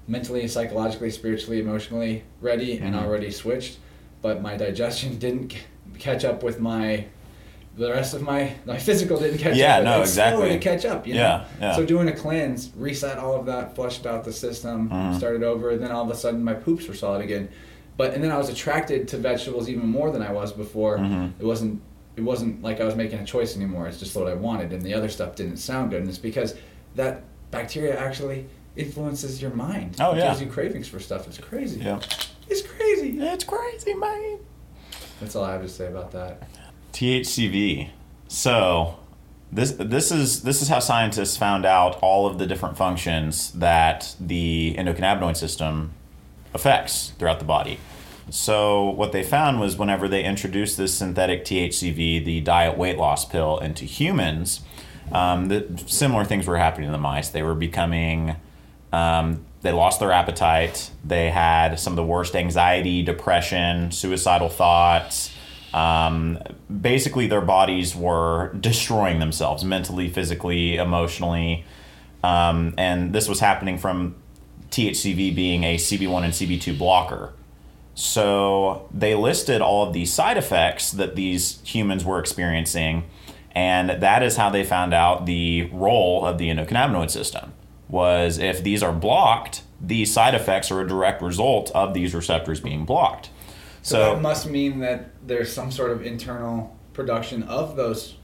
mentally, psychologically, spiritually, emotionally ready and
Mhm.
already switched, but my digestion didn't c- catch up with my the rest of my my physical didn't catch
Yeah,
up.
no,
it's slower
exactly.
to catch up. You know?
Yeah, yeah.
So doing a cleanse, reset all of that, flushed out the system,
Mhm.
started over, and then all of a sudden my poops were solid again. But and then I was attracted to vegetables even more than I was before.
Mhm.
It wasn't it wasn't like I was making a choice anymore. It's just what I wanted, and the other stuff didn't sound good. And it's because that bacteria actually influences your mind.
Oh,
it
yeah.
gives you cravings for stuff. It's crazy.
Yeah.
It's crazy.
It's crazy, man.
That's all I have to say about that.
THCV. So this this is this is how scientists found out all of the different functions that the endocannabinoid system affects throughout the body. So what they found was whenever they introduced this synthetic THCV, the diet weight loss pill, into humans, um, the, similar things were happening to the mice. They were becoming um, they lost their appetite. They had some of the worst anxiety, depression, suicidal thoughts. Um, basically, their bodies were destroying themselves mentally, physically, emotionally. Um, and this was happening from THCV being a CB1 and CB2 blocker. So they listed all of these side effects that these humans were experiencing, and that is how they found out the role of the endocannabinoid system. Was if these are blocked, these side effects are a direct result of these receptors being blocked.
So,
So,
that must mean that there's some sort of internal production of those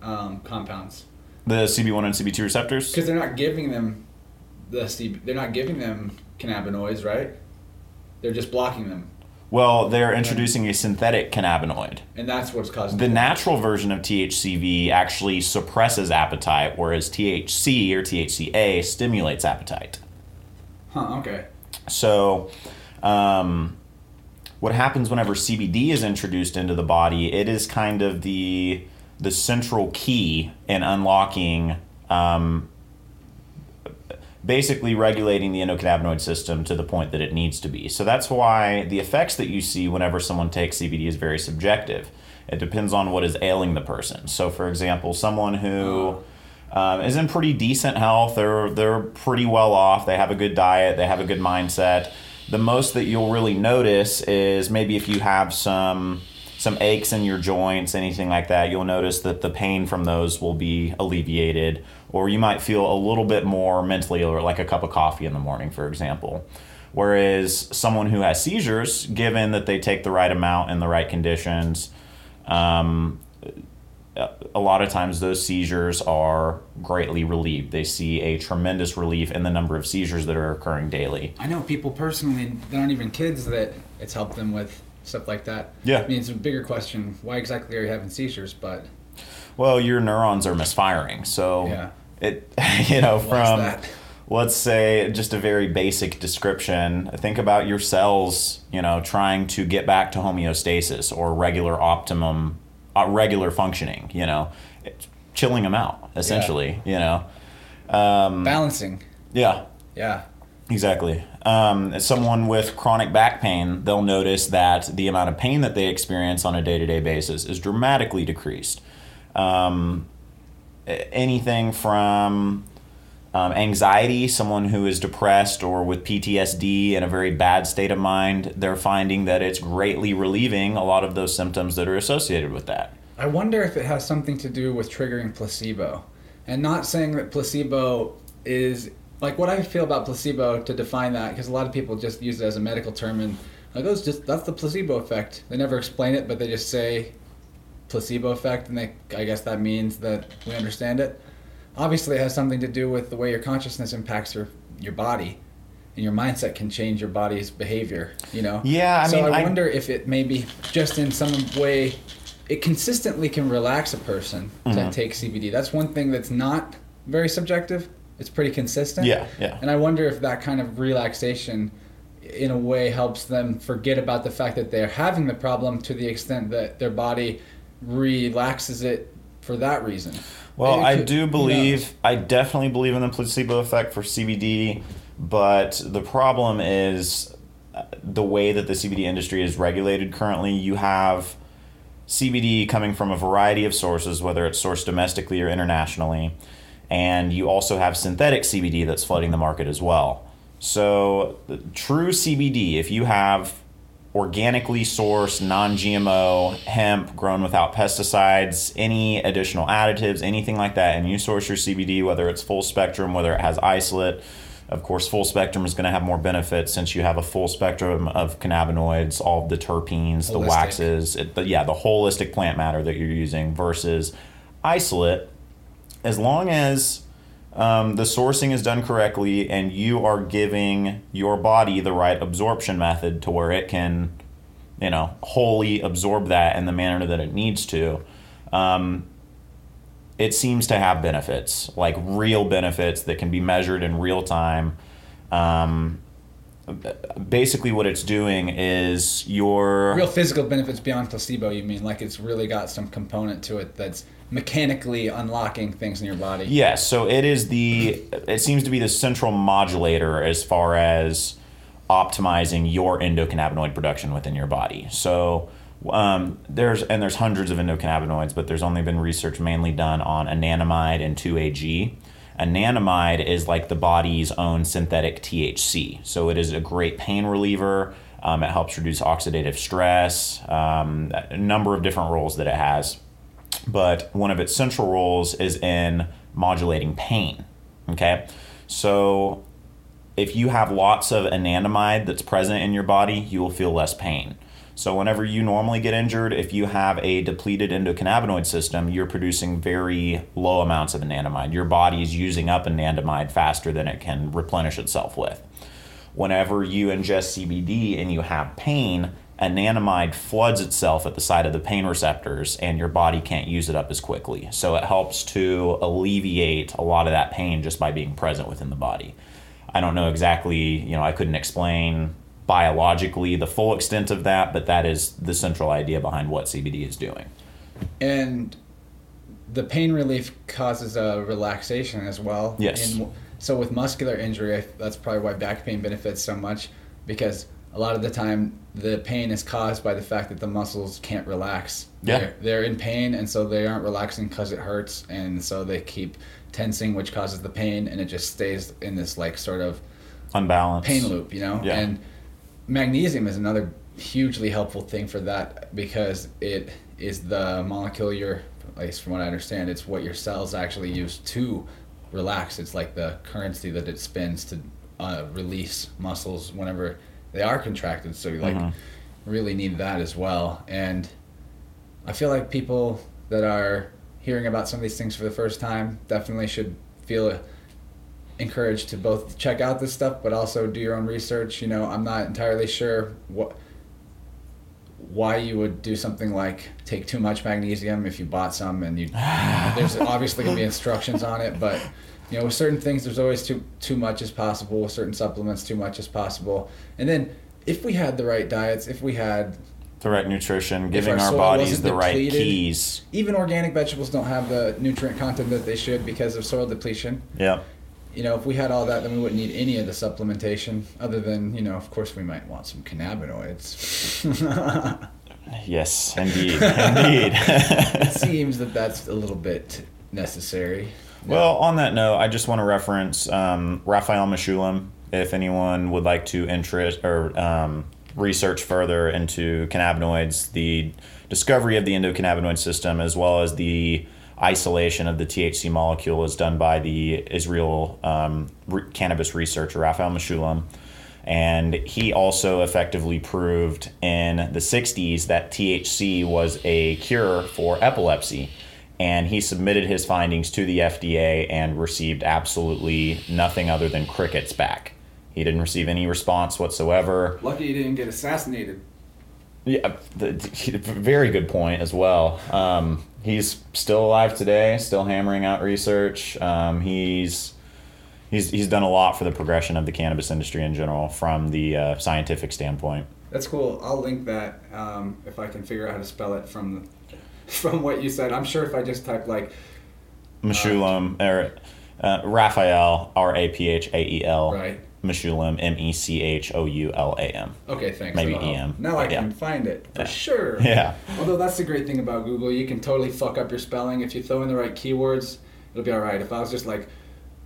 um, compounds
the CB1 and CB2 receptors.
because they're not giving them the CB, they're not giving them cannabinoids, right? They're just blocking them,
Well, they're introducing a synthetic cannabinoid.
and that's what's causing
The natural version of THCV actually suppresses appetite, whereas THC or THCA stimulates appetite.
Huh? Okay.
So, um, what happens whenever CBD is introduced into the body? It is kind of the the central key in unlocking, um, basically regulating the endocannabinoid system to the point that it needs to be. So that's why the effects that you see whenever someone takes CBD is very subjective. It depends on what is ailing the person. So, for example, someone who um, is in pretty decent health. They're they're pretty well off. They have a good diet. They have a good mindset. The most that you'll really notice is maybe if you have some some aches in your joints, anything like that. You'll notice that the pain from those will be alleviated, or you might feel a little bit more mentally alert, like a cup of coffee in the morning, for example. Whereas someone who has seizures, given that they take the right amount in the right conditions, um, a lot of times those seizures are greatly relieved. They see a tremendous relief in the number of seizures that are occurring daily.
I know people personally that aren't even kids that it's helped them with stuff like that.
Yeah.
I mean, it's a bigger question. Why exactly are you having seizures? But
Well, your neurons are misfiring, so
Yeah.
it you know from let's say just a very basic description. Think about your cells, you know, trying to get back to homeostasis or regular optimum, regular functioning. You know, it's chilling them out essentially. You know, um,
balancing.
yeah.
Yeah.
Exactly. Um, as someone with chronic back pain, they'll notice that the amount of pain that they experience on a day to day basis is dramatically decreased. Um, anything from um, anxiety, someone who is depressed or with PTSD in a very bad state of mind, they're finding that it's greatly relieving a lot of those symptoms that are associated with that.
I wonder if it has something to do with triggering placebo. And not saying that placebo is like what I feel about placebo to define that because a lot of people just use it as a medical term and like oh just that's the placebo effect. They never explain it but they just say placebo effect and they I guess that means that we understand it. Obviously it has something to do with the way your consciousness impacts your your body and your mindset can change your body's behavior, you know.
Yeah, I
so
mean,
I
I-
wonder if it maybe just in some way it consistently can relax a person to
Mhm.
take CBD. That's one thing that's not very subjective. it's pretty consistent.
Yeah, yeah.
And I wonder if that kind of relaxation, in a way, helps them forget about the fact that they're having the problem to the extent that their body relaxes it for that reason.
Well, I
could-
do believe? I definitely believe in the placebo effect for CBD, but the problem is uh, the way that the CBD industry is regulated currently. You have CBD coming from a variety of sources, whether it's sourced domestically or internationally, and you also have synthetic CBD that's flooding the market as well. So, true CBD, if you have organically sourced, non GMO hemp grown without pesticides, any additional additives, anything like that, and you source your CBD, whether it's full spectrum, whether it has isolate. Of course, full spectrum is going to have more benefits since you have a full spectrum of cannabinoids, all of the terpenes, the waxes, it, the, yeah, the holistic plant matter that you're using versus isolate. As long as um, the sourcing is done correctly and you are giving your body the right absorption method to where it can you know wholly absorb that in the manner that it needs to um, it seems to have benefits like real benefits that can be measured in real time um, basically what it's doing is your
Real physical benefits beyond placebo, you mean? Like it's really got some component to it that's mechanically unlocking things in your body.
Yes, so it is the it seems to be the central modulator as far as optimizing your endocannabinoid production within your body. So um, there's and there's hundreds of endocannabinoids, but there's only been research mainly done on anandamide and 2AG. Anandamide is like the body's own synthetic THC, so it is a great pain reliever. Um, it helps reduce oxidative stress, um, a number of different roles that it has but one of its central roles is in modulating pain. Okay, so if you have lots of anandamide that's present in your body, you will feel less pain. So, whenever you normally get injured, if you have a depleted endocannabinoid system, you're producing very low amounts of anandamide. Your body is using up anandamide faster than it can replenish itself with. Whenever you ingest CBD and you have pain, anandamide floods itself at the site of the pain receptors and your body can't use it up as quickly. So it helps to alleviate a lot of that pain just by being present within the body. I don't know exactly, you know, I couldn't explain biologically the full extent of that, but that is the central idea behind what CBD is doing.
And the pain relief causes a relaxation as well.
Yes.
And so with muscular injury, that's probably why back pain benefits so much because a lot of the time the pain is caused by the fact that the muscles can't relax.
Yeah.
They're, they're in pain and so they aren't relaxing because it hurts and so they keep tensing which causes the pain and it just stays in this like sort of
Unbalanced.
pain loop, you know?
Yeah.
And magnesium is another hugely helpful thing for that because it is the molecule your at least from what I understand, it's what your cells actually use to relax. It's like the currency that it spins to uh, release muscles whenever they are contracted. So you like
Mhm.
really need that as well. And I feel like people that are hearing about some of these things for the first time definitely should feel encouraged to both check out this stuff but also do your own research. You know, I'm not entirely sure what why you would do something like take too much magnesium if you bought some and you there's obviously going to be instructions on it but you know with certain things there's always too too much as possible with certain supplements too much as possible and then if we had the right diets if we had
The right nutrition, giving
our
our, bodies the right keys.
even organic vegetables don't have the nutrient content that they should because of soil depletion
yeah
you know if we had all that then we wouldn't need any of the supplementation other than you know of course we might want some cannabinoids
Yes, indeed. indeed.
it seems that that's a little bit necessary
Well, on that note, I just want to reference um, Raphael Mechoulam. If anyone would like to interest or um, research further into cannabinoids, the discovery of the endocannabinoid system, as well as the isolation of the THC molecule, is done by the Israel um, re- cannabis researcher Raphael Mechoulam. And he also effectively proved in the 60s that THC was a cure for epilepsy and he submitted his findings to the FDA and received absolutely nothing other than crickets back. He didn't receive any response whatsoever.
lucky he didn't get assassinated
Yeah, the, the- very good point as well. Um, he's still alive today, still hammering out research. Um, he's he's he's done a lot for the progression of the cannabis industry in general from the uh, scientific standpoint.
That's cool. I'll link that um, if I can figure out how to spell it from the, from what you said. I'm sure if I just type like
Mechoulam or uh, Raphael R A P H A E L
right.
Mechoulam M E C H O U L A M.
Okay, thanks.
Maybe
That'll.
EM,
Now I
yeah.
can find it for
Yeah.
sure.
Yeah.
Although that's the great thing about Google, you can totally fuck up your spelling if you throw in the right keywords. It'll be all right. If I was just like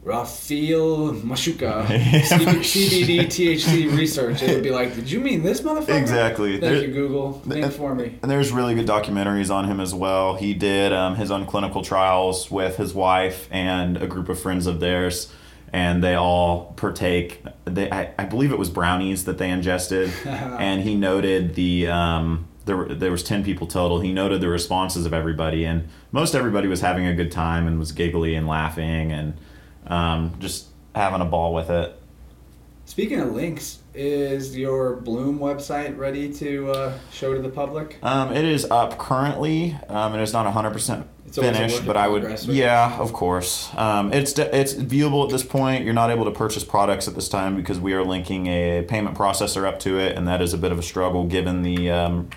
Rafael Mashuka, CBD THC research, it would be like, did you mean this motherfucker?
Exactly.
Thank
There-
you, Google. Think
and-
for me.
And there's really good documentaries on him as well. He did um, his own clinical trials with his wife and a group of friends of theirs, and they all partake. They, I, I believe it was brownies that they ingested, and he noted the. Um, there, there was 10 people total he noted the responses of everybody and most everybody was having a good time and was giggly and laughing and um, just having a ball with it
Speaking of links, is your Bloem website ready to uh, show to the public?
Um, it is up currently. Um, it is not 100%
It's
finished, but I would,
right?
yeah, of course. Um, it's it's viewable at this point. You're not able to purchase products at this time because we are linking a payment processor up to it, and that is a bit of a struggle given the um,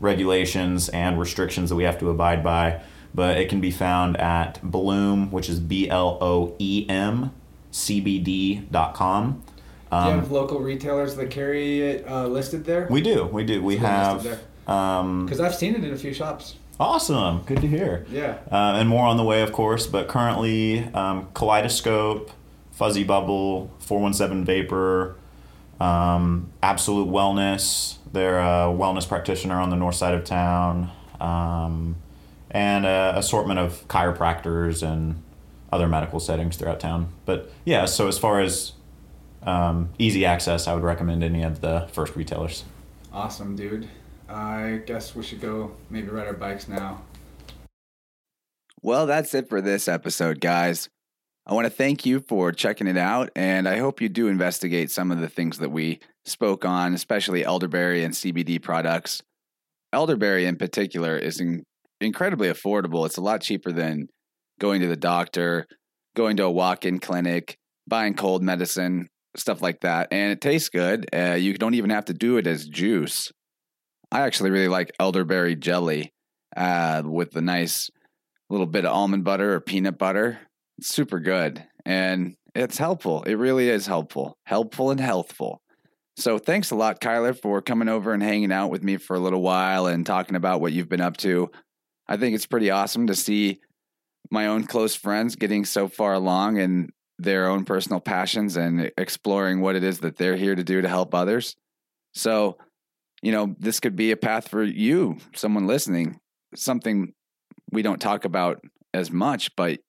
regulations and restrictions that we have to abide by. But it can be found at Bloem, which is B L O E M C B D dot com.
Do you
Um,
have local retailers that carry it uh, listed there?
we do, we do. We
It's
have.
listed
Um,
Because I've seen it in a few shops.
awesome. Good to hear.
Yeah.
Uh, and more on the way, of course. But currently, um, Kaleidoscope, Fuzzy Bubble, 417 Vapor, um, Absolute Wellness. They're a wellness practitioner on the north side of town, um, and an assortment of chiropractors and other medical settings throughout town. But yeah, so as far as um, easy access, I would recommend any of the first retailers.
Awesome, dude. I guess we should go maybe ride our bikes now.
Well, that's it for this episode, guys. I want to thank you for checking it out, and I hope you do investigate some of the things that we spoke on, especially elderberry and CBD products. Elderberry, in particular, is in- incredibly affordable. It's a lot cheaper than going to the doctor, going to a walk in clinic, buying cold medicine, stuff like that. And it tastes good. Uh, you don't even have to do it as juice. I actually really like elderberry jelly uh, with the nice little bit of almond butter or peanut butter. It's super good and it's helpful. It really is helpful, helpful and healthful. So thanks a lot, Kyler, for coming over and hanging out with me for a little while and talking about what you've been up to. I think it's pretty awesome to see my own close friends getting so far along in their own personal passions and exploring what it is that they're here to do to help others. So, you know, this could be a path for you, someone listening, something we don't talk about as much, but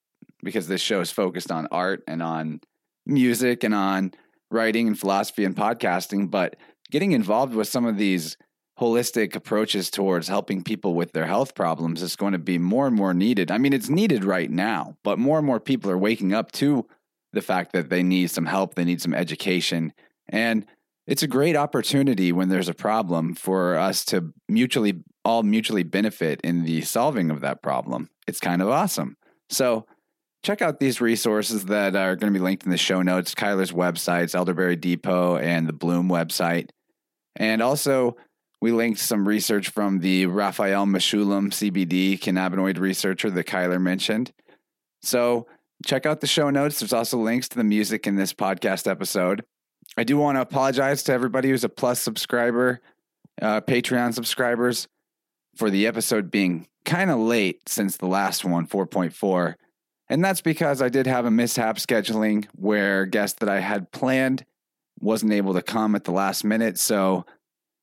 because this show is focused on art and on music and on writing and philosophy and podcasting, but getting involved with some of these holistic approaches towards helping people with their health problems is going to be more and more needed. I mean, it's needed right now, but more and more people are waking up to the fact that they need some help, they need some education. And it's a great opportunity when there's a problem for us to mutually all mutually benefit in the solving of that problem. It's kind of awesome. So check out these resources that are going to be linked in the show notes Kyler's websites, Elderberry Depot, and the Bloem website. And also, we linked some research from the Raphael Mechoulam CBD cannabinoid researcher that Kyler mentioned. So check out the show notes. There's also links to the music in this podcast episode. I do want to apologize to everybody who's a plus subscriber, uh, Patreon subscribers, for the episode being kind of late since the last one, 4.4. And that's because I did have a mishap scheduling where guest that I had planned wasn't able to come at the last minute. So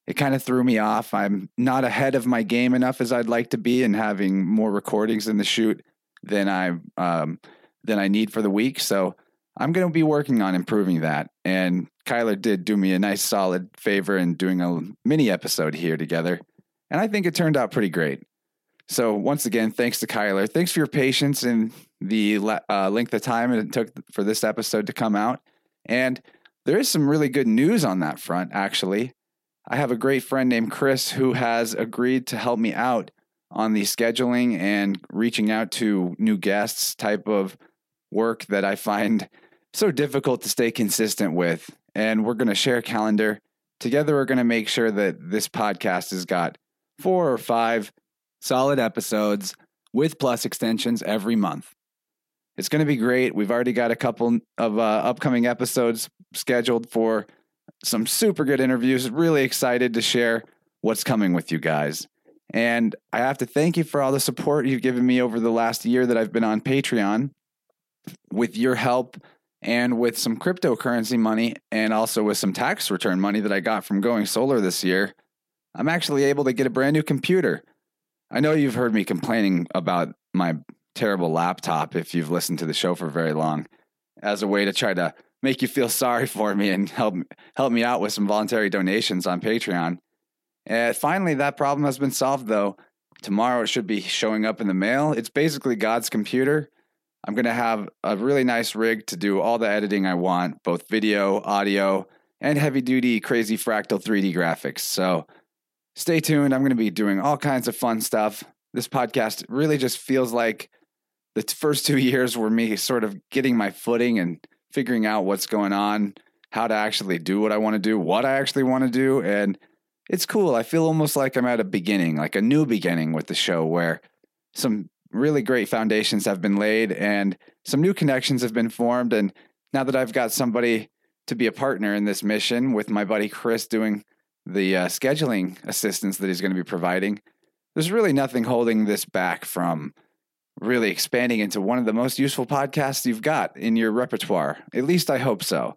it kind of threw me off. I'm not ahead of my game enough as I'd like to be and having more recordings in the shoot than I um, than I need for the week. So I'm going to be working on improving that. And Kyler did do me a nice solid favor in doing a mini episode here together. And I think it turned out pretty great. So once again, thanks to Kyler. Thanks for your patience and the uh, length of time it took for this episode to come out. And there is some really good news on that front, actually. I have a great friend named Chris who has agreed to help me out on the scheduling and reaching out to new guests type of work that I find so difficult to stay consistent with. And we're going to share a calendar. Together, we're going to make sure that this podcast has got four or five solid episodes with plus extensions every month. It's going to be great. We've already got a couple of uh, upcoming episodes scheduled for some super good interviews. Really excited to share what's coming with you guys. And I have to thank you for all the support you've given me over the last year that I've been on Patreon. With your help and with some cryptocurrency money and also with some tax return money that I got from going solar this year, I'm actually able to get a brand new computer. I know you've heard me complaining about my terrible laptop if you've listened to the show for very long as a way to try to make you feel sorry for me and help help me out with some voluntary donations on Patreon. And finally, that problem has been solved, though. Tomorrow it should be showing up in the mail. It's basically God's computer. I'm going to have a really nice rig to do all the editing I want, both video, audio, and heavy duty, crazy fractal 3D graphics. So stay tuned. I'm going to be doing all kinds of fun stuff. This podcast really just feels like the first two years were me sort of getting my footing and figuring out what's going on, how to actually do what I want to do, what I actually want to do. And it's cool. I feel almost like I'm at a beginning, like a new beginning with the show where some really great foundations have been laid and some new connections have been formed. And now that I've got somebody to be a partner in this mission with my buddy Chris doing the uh, scheduling assistance that he's going to be providing, there's really nothing holding this back from really expanding into one of the most useful podcasts you've got in your repertoire. At least I hope so.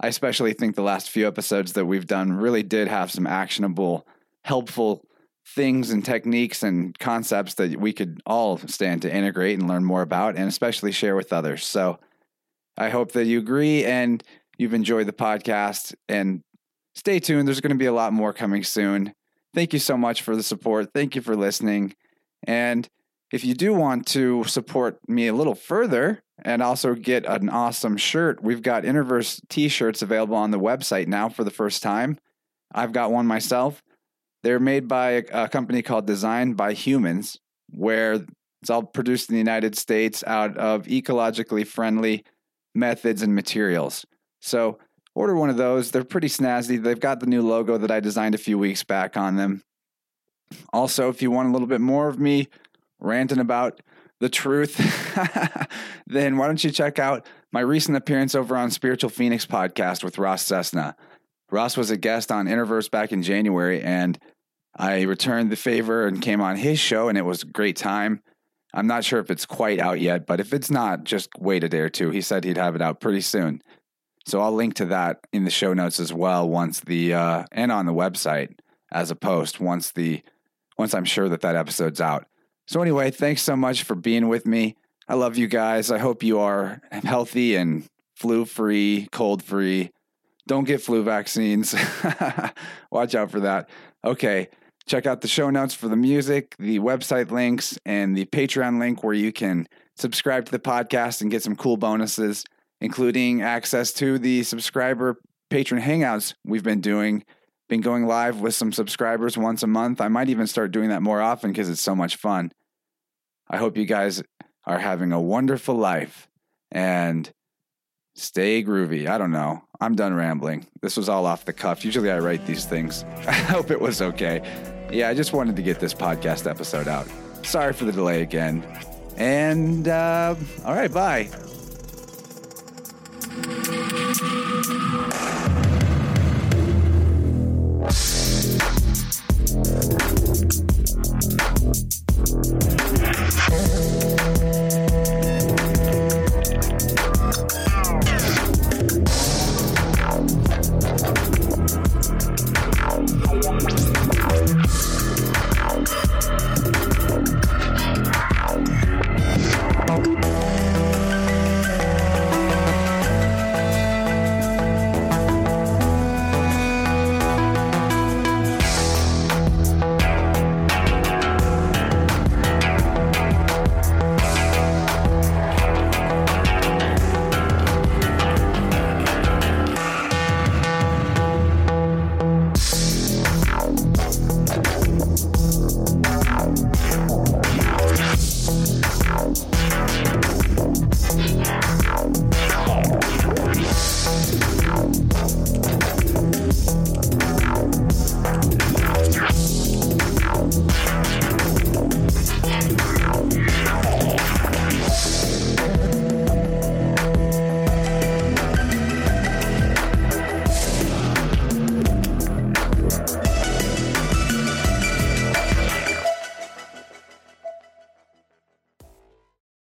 I especially think the last few episodes that we've done really did have some actionable, helpful things and techniques and concepts that we could all stand to integrate and learn more about and especially share with others. So I hope that you agree and you've enjoyed the podcast and stay tuned. There's going to be a lot more coming soon. Thank you so much for the support. Thank you for listening. And if you do want to support me a little further and also get an awesome shirt, we've got Interverse t shirts available on the website now for the first time. I've got one myself. They're made by a company called Designed by Humans, where it's all produced in the United States out of ecologically friendly methods and materials. So order one of those. They're pretty snazzy. They've got the new logo that I designed a few weeks back on them. Also, if you want a little bit more of me ranting about the truth, then why don't you check out my recent appearance over on Spiritual Phoenix podcast with Ross Cessna. Ross was a guest on Interverse back in January, and I returned the favor and came on his show, and it was a great time. I'm not sure if it's quite out yet, but if it's not, just wait a day or two. He said he'd have it out pretty soon. So I'll link to that in the show notes as well once the uh, and on the website as a post once the once I'm sure that that episode's out. So, anyway, thanks so much for being with me. I love you guys. I hope you are healthy and flu free, cold free. Don't get flu vaccines. Watch out for that. Okay. Check out the show notes for the music, the website links, and the Patreon link where you can subscribe to the podcast and get some cool bonuses, including access to the subscriber patron hangouts we've been doing. Been going live with some subscribers once a month. I might even start doing that more often because it's so much fun. I hope you guys are having a wonderful life and stay groovy. I don't know. I'm done rambling. This was all off the cuff. Usually I write these things. I hope it was okay. Yeah, I just wanted to get this podcast episode out. Sorry for the delay again. And, uh, all right, bye.